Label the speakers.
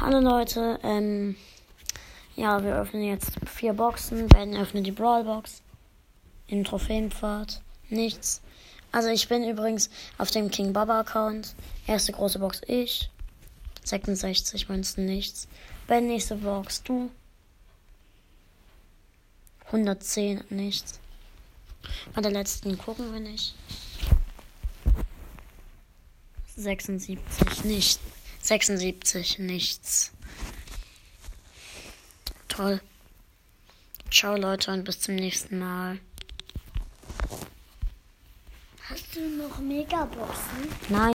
Speaker 1: Hallo Leute, ähm, ja, wir öffnen jetzt vier Boxen. Ben öffnet die Brawlbox. Im Trophäenpfad. Nichts. Also ich bin übrigens auf dem King Baba Account. Erste große Box ich. 66 Münzen nichts. Ben nächste Box du. 110 nichts. Bei der letzten gucken wir nicht. 76 nicht. 76 nichts. Toll. Ciao Leute und bis zum nächsten Mal.
Speaker 2: Hast du noch Megaboxen?
Speaker 1: Nein.